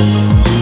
see.